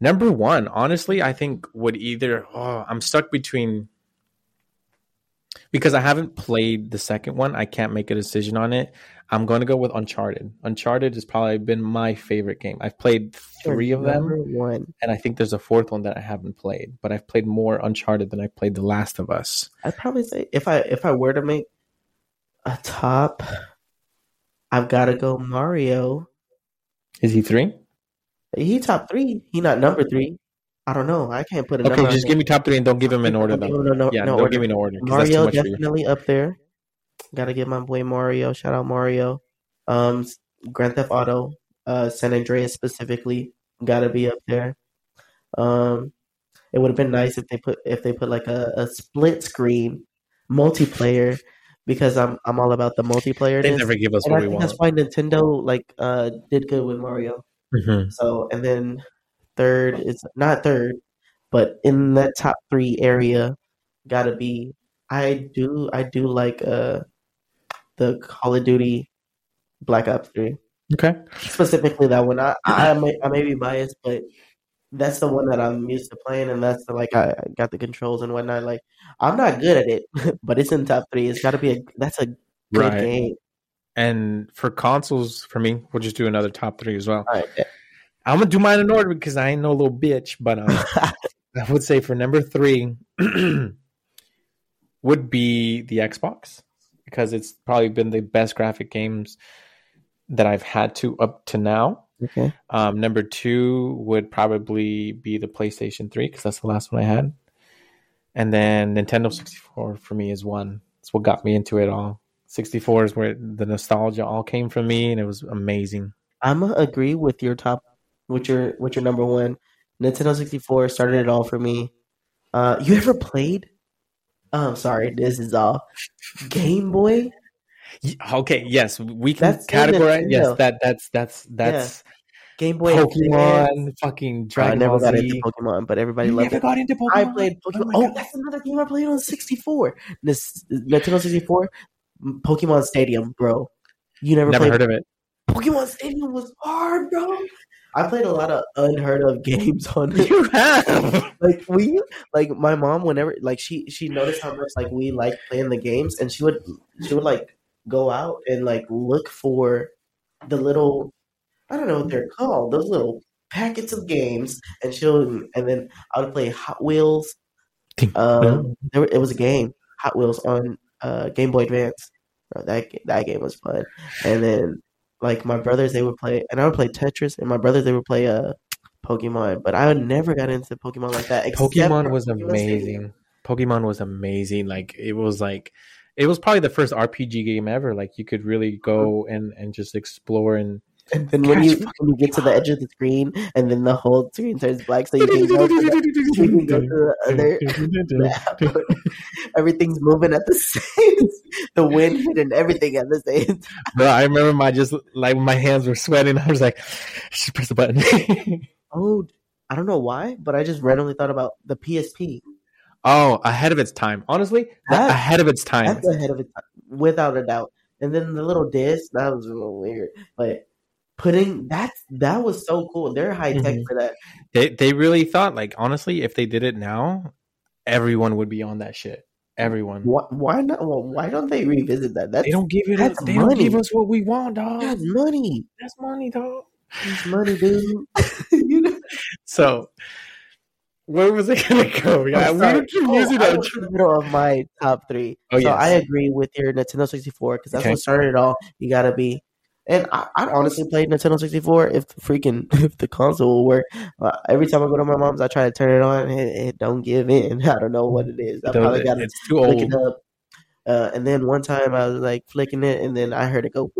Number one, honestly, I think would either. Oh, I'm stuck between because I haven't played the second one. I can't make a decision on it. I'm going to go with Uncharted. Uncharted has probably been my favorite game. I've played three of them one. and I think there's a fourth one that I haven't played, but I've played more Uncharted than I played The Last of Us. I'd probably say if I if I were to make a top, I've got to go Mario. Is he three? He top three. He not number three. I don't know. I can't put a Okay, just give me top three and don't give him an order though. him no- no- Yeah, no don't order. give me an order because that's too Mario much for you. definitely up there. Got to give my boy Mario. Shout out Mario. Um, Grand Theft Auto, uh, San Andreas specifically, got to be up there. Um, it would have been nice if they put if they put like a, a split screen multiplayer because I'm I'm all about the multiplayer. They never give us what we want. that's why Nintendo like uh did good with Mario. Mhm. So and then third is not third, but in that top three area, gotta be. I do I do like uh the Call of Duty Black Ops Three Okay. specifically that one. I I may, I may be biased, but that's the one that I'm used to playing, and that's the like I, I got the controls and whatnot. Like I'm not good at it, [LAUGHS] but it's in top three. It's got to be a that's a good Right. game. And for consoles, for me, we'll just do another top three as well. Right. I'm gonna do mine in order because I ain't no little bitch. But um, [LAUGHS] I would say for number three [CLEARS THROAT] would be the Xbox because it's probably been the best graphic games that I've had to up to now. Okay. Um, number two would probably be the PlayStation 3 because that's the last one I had. And then Nintendo 64 for me is one. It's what got me into it all. 64 is where the nostalgia all came from me, and it was amazing. I'm gonna agree with your top, with your with your number one. Nintendo 64 started it all for me. Uh, you ever played? Oh, sorry, this is all Game Boy. Okay, yes, we can That's categorize. Yes, that that's that's that's Game Boy Advance. Pokemon, fucking I never Ball got Z. into Pokemon, but everybody You loved never it. got into Pokemon. I played Oh Pokemon. my Oh, that's another game I played on 64. This Nintendo 64, Pokemon Stadium, bro. You never, Never played heard of it. Pokemon Stadium was hard, bro. I played a lot of unheard of [LAUGHS] games on it. You have. like we like my mom whenever like she she noticed how much like we like playing the games and she would she would like go out and like look for the little I don't know what they're called those little packets of games and she'll and then I would play Hot Wheels um there, it was a game Hot Wheels on uh Game Boy Advance that that game was fun and then like my brothers they would play and I would play Tetris and my brothers they would play uh Pokemon but I never got into Pokemon like that Pokemon was amazing. Pokemon was amazing. Like it was like it was probably the first RPG game ever. Like you could really go and and just explore and And then when you [LAUGHS] when you get to the edge of the screen, and then the whole screen turns black, so you can go to the, you can go to the other. [LAUGHS] everything's moving at the [LAUGHS] same. The wind hitting everything at the same. time. Bro, I remember my just like my hands were sweating. I was like, just press the button. Oh, I don't know why, but I just randomly thought about the PSP. Oh, ahead of its time. Honestly, That- ahead of its time. That's ahead of it, without a doubt. And then the little disc that was a little weird, but putting that that was so cool. They're high tech Mhm. for that. They they really thought like honestly, if they did it now, everyone would be on that shit. Everyone. Why, why not? Well, why don't they revisit that? That's They don't give it. That's They don't money. give us what we want, dog. that's money. That's money, dog. That's money, dude. [LAUGHS] you know. So, where was it gonna go? [LAUGHS] Yeah, I'm we Oh, using in the middle of my top three. Oh, so yes. I agree with your Nintendo 64 because that's Okay. what started it all. You gotta be, and I, I'd honestly play Nintendo 64 if the freaking [LAUGHS] if the console will work. Uh, every time I go to my mom's, I try to turn it on, and it, it don't give in. [LAUGHS] I don't know what it is. I probably got It's too flick old. it up. Uh, and then one time I was like flicking it, and then I heard it go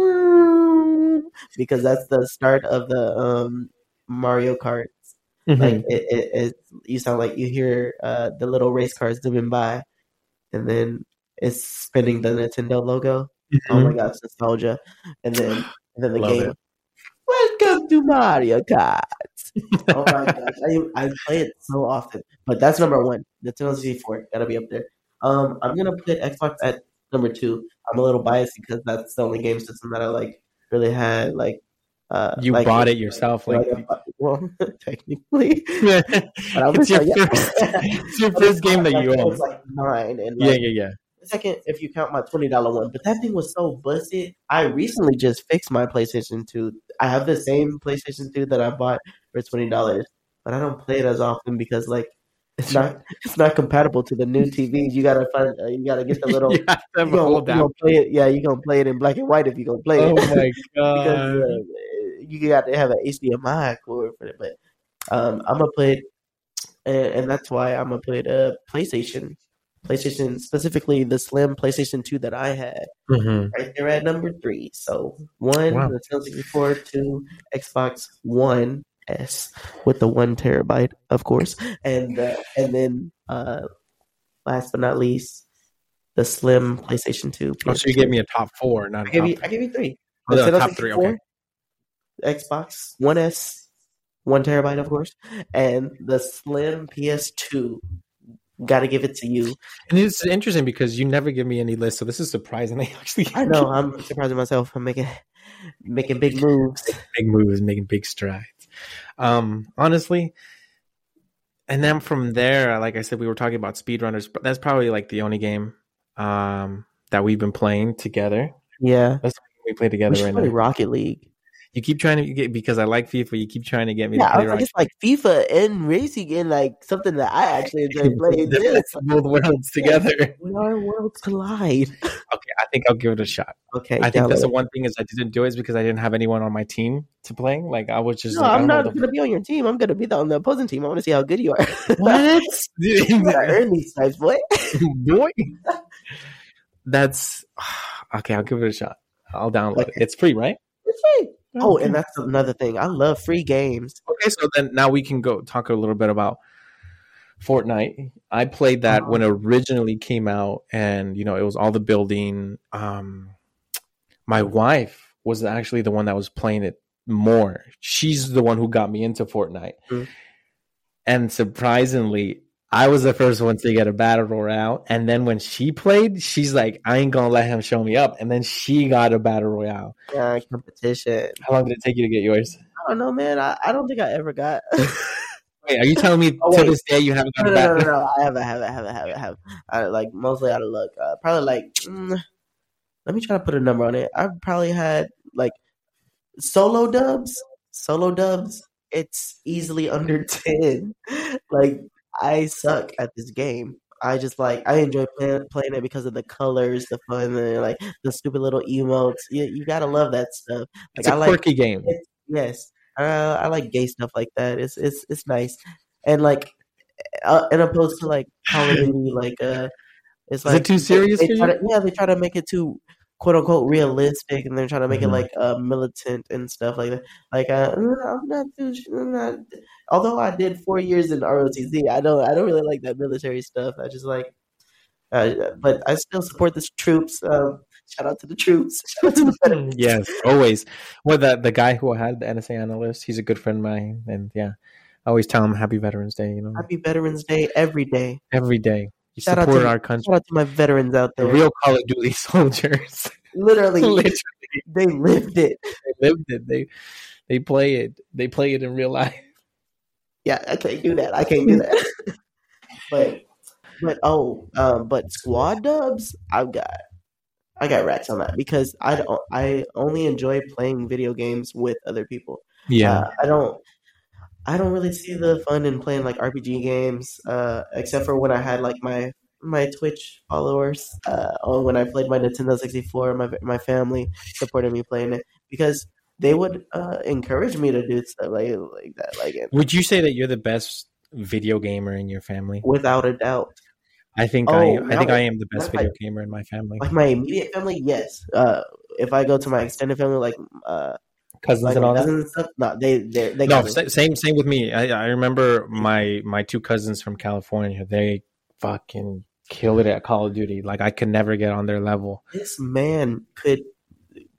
because that's the start of the um, Mario Kart Mhm. like it, it, it you sound like you hear uh the little race cars zooming by and then it's spinning the nintendo logo. Oh my gosh nostalgia. And then and then the Love game it. welcome to mario kart. Oh my [LAUGHS] gosh I, I play it so often but that's number one. Nintendo 64 gotta be up there. Um i'm gonna put xbox at number two. I'm a little biased because that's the only game system that i like really had like uh You like, bought it yourself, like. [LAUGHS] [LAUGHS] like, well [LAUGHS] technically it's your like, first. It's your first game that you own. like nine, and Yeah, yeah, yeah. the second if you count my twenty dollar one. But that thing was so busted. I recently just fixed my PlayStation Two. I have the same PlayStation Two that I bought for twenty dollars, but I don't play it as often because like it's not it's not compatible to the new TVs. You gotta find uh, you gotta get the little. you gonna, you gonna play it? Yeah, you gonna play it in black and white if you gonna play it. Oh my because god! uh, you got to have an HDMI cord for it. But um, I'm gonna put and, and that's why I'm gonna put a PlayStation, PlayStation specifically the Slim PlayStation Two that I had Mhm. right there at number three. So one Wow. Nintendo 64, two Xbox One S with the one terabyte, of course, and uh, and then uh, last but not least, the Slim PlayStation Two. Oh, so you gave me a top four, not I gave top. you I gave you three. Oh, the top three. Okay. Xbox One S, one terabyte, of course, and the Slim PS2. Got to give it to you. And it's interesting because you never give me any list, so this is surprising. [LAUGHS] They actually I know I'm surprising myself. I'm making making big moves. big moves, making big strides. Um, honestly, and then from there, like I said, we were talking about speedrunners. But that's probably like the only game um, that we've been playing together. Yeah, that's We play together should right play now. Rocket League. You keep trying to get because I like FIFA. You keep trying to get me Yeah, to I play was like, Rocket. it's like FIFA and racing and like something that I [LAUGHS] actually enjoy playing. Let's both worlds [LAUGHS] together. Are worlds collide. [LAUGHS] Okay, I think I'll give it a shot. Okay, I think that's the one thing is I didn't do it is because I didn't have anyone on my team to play. Like I was just No, like, I I'm not the- gonna be on your team. I'm gonna be on the opposing team. I want to see how good you are. what you earn these stripes, boy. boy. That's [SIGHS] okay. I'll give it a shot. I'll download it. It's free, right? It's free. Oh, and that's another thing. I love free games. okay. So then now we can go talk a little bit about Fortnite. I played that when it originally came out, and you know it was all the building. Um, my wife was actually the one that was playing it more. She's the one who got me into Fortnite, Mm. and surprisingly. I was the first one to get a battle royale, and then when she played, she's like, "I ain't gonna let him show me up." And then she got a battle royale. Uh, competition. How long did it take you to get yours? I don't know, man. I, I don't think I ever got. [LAUGHS] Wait, are you telling me [LAUGHS] Oh, to wait. this day you haven't got no, a no, no, battle? no, no. I haven't, I haven't, I haven't, I haven't, haven't. I, like mostly out of luck. Uh, probably like. Mm, let me try to put a number on it. I've probably had like solo dubs. Solo dubs. It's easily under [LAUGHS] ten. Like I suck at this game. I just like I enjoy playing playing it because of the colors, the fun, and like the stupid little emotes. You, you gotta love that stuff. Like It's I a like quirky game. it's, yes, uh, I like gay stuff like that. It's it's it's nice, and like, uh, and opposed to like Call of Duty, like uh, it's Is it like too serious They, you? to, yeah, they try to make it too quote unquote realistic, and they're trying to make Mhm. it like uh, militant and stuff like that. Like uh, I'm not too. I'm not. Although I did four years in ROTC, I don't. I don't really like that military stuff. I just like. Uh, but I still support the troops. Um, shout out to the troops. [LAUGHS] Shout out to the veterans. [LAUGHS] yes, always. Well, the the guy who had the NSA analyst, he's a good friend of mine, and yeah, I always tell him Happy Veterans Day. You know, Happy Veterans Day every day. every day. You Shout out support to- our country. Shout out to my veterans out The there. real Call of Duty [LAUGHS] soldiers. Literally, [LAUGHS] Literally, they lived it. they lived it. They they play it. They play it in real life. Yeah, I can't do that. I can't do that. [LAUGHS] but but oh, um, but squad dubs, I've got I got racks on that because I don't, I only enjoy playing video games with other people. Yeah, Uh, I don't I don't really see the fun in playing like RPG games, uh, except for when I had like my my Twitch followers, uh, or when I played my Nintendo 64, my my family supported me playing it because they would uh, encourage me to do stuff like like that, like it, Would you say that you're the best video gamer in your family? without a doubt. I think Oh, I I think I am the best video gamer in my family. Like my immediate family, yes. Uh, if I go to my extended family, like uh, Cousins like and all that. cousins and stuff, no, they they they No, same same with me. I, I remember my my two cousins from California. They fucking kill it at Call of Duty. Like I could never get on their level. this man could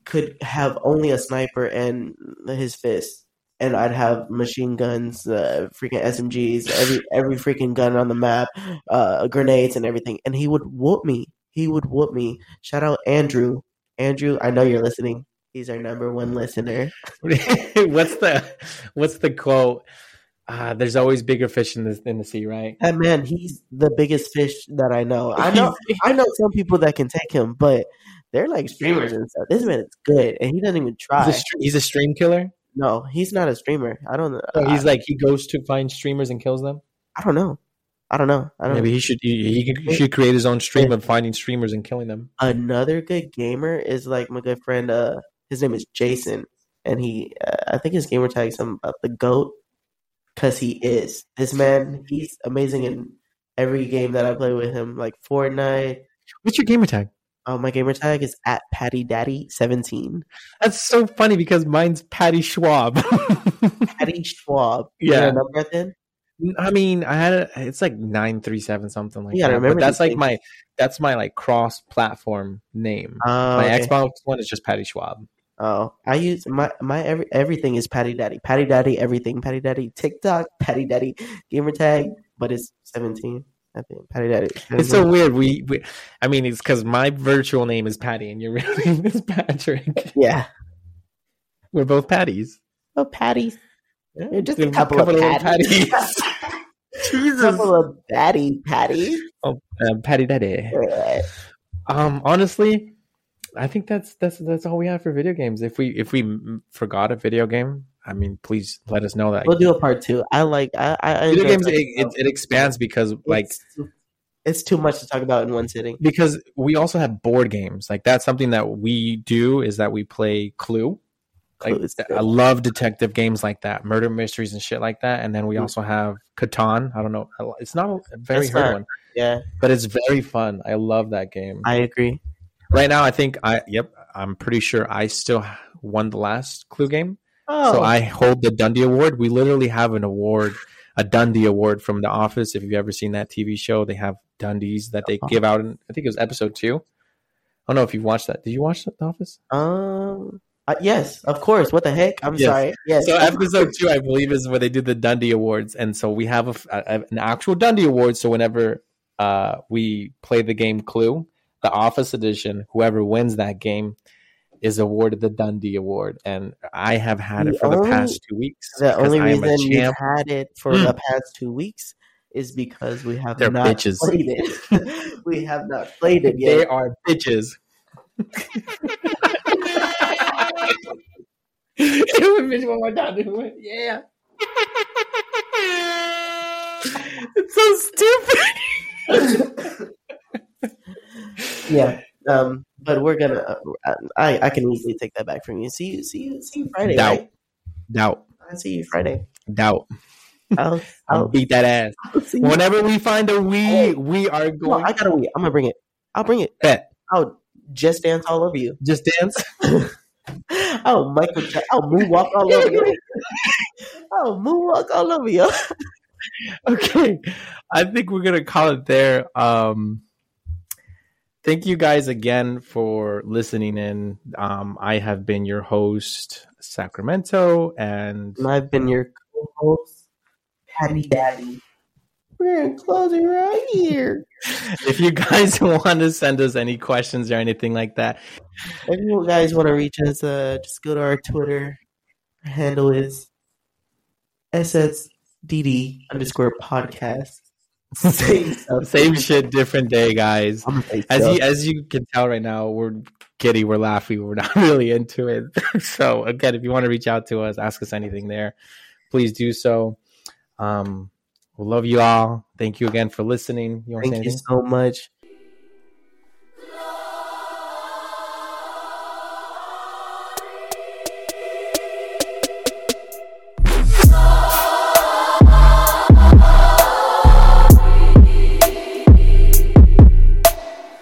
could have only a sniper and his fist and I'd have machine guns, uh, freaking SMGs, every every freaking gun on the map, uh, grenades and everything, and he would whoop me. He would whoop me. Shout out Andrew. Andrew, I know you're listening. He's our number one listener. [LAUGHS] what's the what's the quote? Uh, there's always bigger fish in the in the sea, right? That man, he's the biggest fish that I know. I know, [LAUGHS] I know some people that can take him, but they're like streamers and stuff. This man is good, and he doesn't even try. He's a, stre- he's a stream killer. No, he's not a streamer. I don't know. So I, he's like he goes to find streamers and kills them. I don't know. I don't know. I don't Maybe know. he should he, he could- should create his own stream of finding streamers and killing them. Another good gamer is like my good friend. Uh, his name is Jason, and he, uh, I think his gamer tag is something about the goat. because he is. This man, he's amazing in every game that I play with him, like Fortnite. What's your gamer tag? Uh, my gamer tag is at Patty Daddy seventeen. That's so funny because mine's Patty Schwab. [LAUGHS] Patty Schwab. Yeah. number at the end? I mean, I had a, it's like nine three seven something like gotta that. remember But that's like things. my that's my like cross platform name. Oh, my okay. Xbox one is just Patty Schwab. Oh, I use my my every everything is Patty Daddy, Patty Daddy, everything, Patty Daddy, TikTok, Patty Daddy, gamer tag, but it's seventeen. I think Patty Daddy. It's so weird. We, we I mean, it's because my virtual name is Patty and your [LAUGHS] real name is Patrick. yeah. We're both Patties. Oh, Patties. They're just a They're couple of patties. patties. [LAUGHS] Jesus. couple of daddy patties. Oh, uh, Patty Daddy. Um, honestly, I think that's that's that's all we have for video games. If we if we forgot a video game, I mean, please let us know that. We'll do a part two. I like. I. I I video games it, it, it expands because like it's, too- it's too much to talk about in one sitting. because we also have board games. Like that's something that we do is that we play Clue. Like Clue I love detective games like that, murder mysteries and shit like that. And then we also have Catan. I don't know. It's not a very It's hard not- one, Yeah, but it's very fun. I love that game. I agree. Right now, I think I yep. I'm pretty sure I still won the last Clue game. Oh, So I hold the Dundie Award. We literally have an award, a Dundie Award from The Office. If you've ever seen that TV show, they have Dundies that they give out. In, I think it was episode two. I don't know if you've watched that. Did you watch The Office? um, uh, yes, of course. What the heck? I'm Yes. sorry. Yes. So episode two, I believe, is where they do the Dundie Awards, and so we have a, a- an actual Dundie Award. So whenever uh, we play the game Clue, the Office edition, whoever wins that game is awarded the Dundie Award, and I have had The it for the past two weeks. the only I am a reason you champ. had it for Mm. the past two weeks is because we have They're not bitches. played it. [LAUGHS] we have not played it yet. They are bitches. Do it, bitch, one more time. Yeah. it's so stupid. [LAUGHS] yeah. Um, but we're gonna. Uh, I I can easily take that back from you. See you. See you. See you Friday. Doubt. Right? Doubt. I'll see you Friday. Doubt. I'll. [LAUGHS] I'll beat that ass. [LAUGHS] Whenever we find a we, Hey. we are No, going I got a weed. I'm gonna bring it. I'll bring it. bet. I'll just dance all over you. Just dance. Oh, Michael. Ja- I'll moonwalk all over you. I'll moonwalk all over you. [LAUGHS] okay. I think we're gonna call it there. Um thank you guys again for listening in. Um I have been your host, Sacramento, and And I've been your co-host, Patty Daddy. We're in closing right here. if you guys [LAUGHS] want to send us any questions or anything like that, If you guys want to reach us, uh, just go to our Twitter. Our handle is SSDD underscore podcast. Same stuff. [LAUGHS] same shit, different day, guys. I'm gonna say As you as you can tell right now, we're giddy, we're laughing, we're not [LAUGHS] really into it. [LAUGHS] so again, if you want to reach out to us, ask us anything there, please do so. Um, we love you all. Thank you again for listening. You Thank you so much.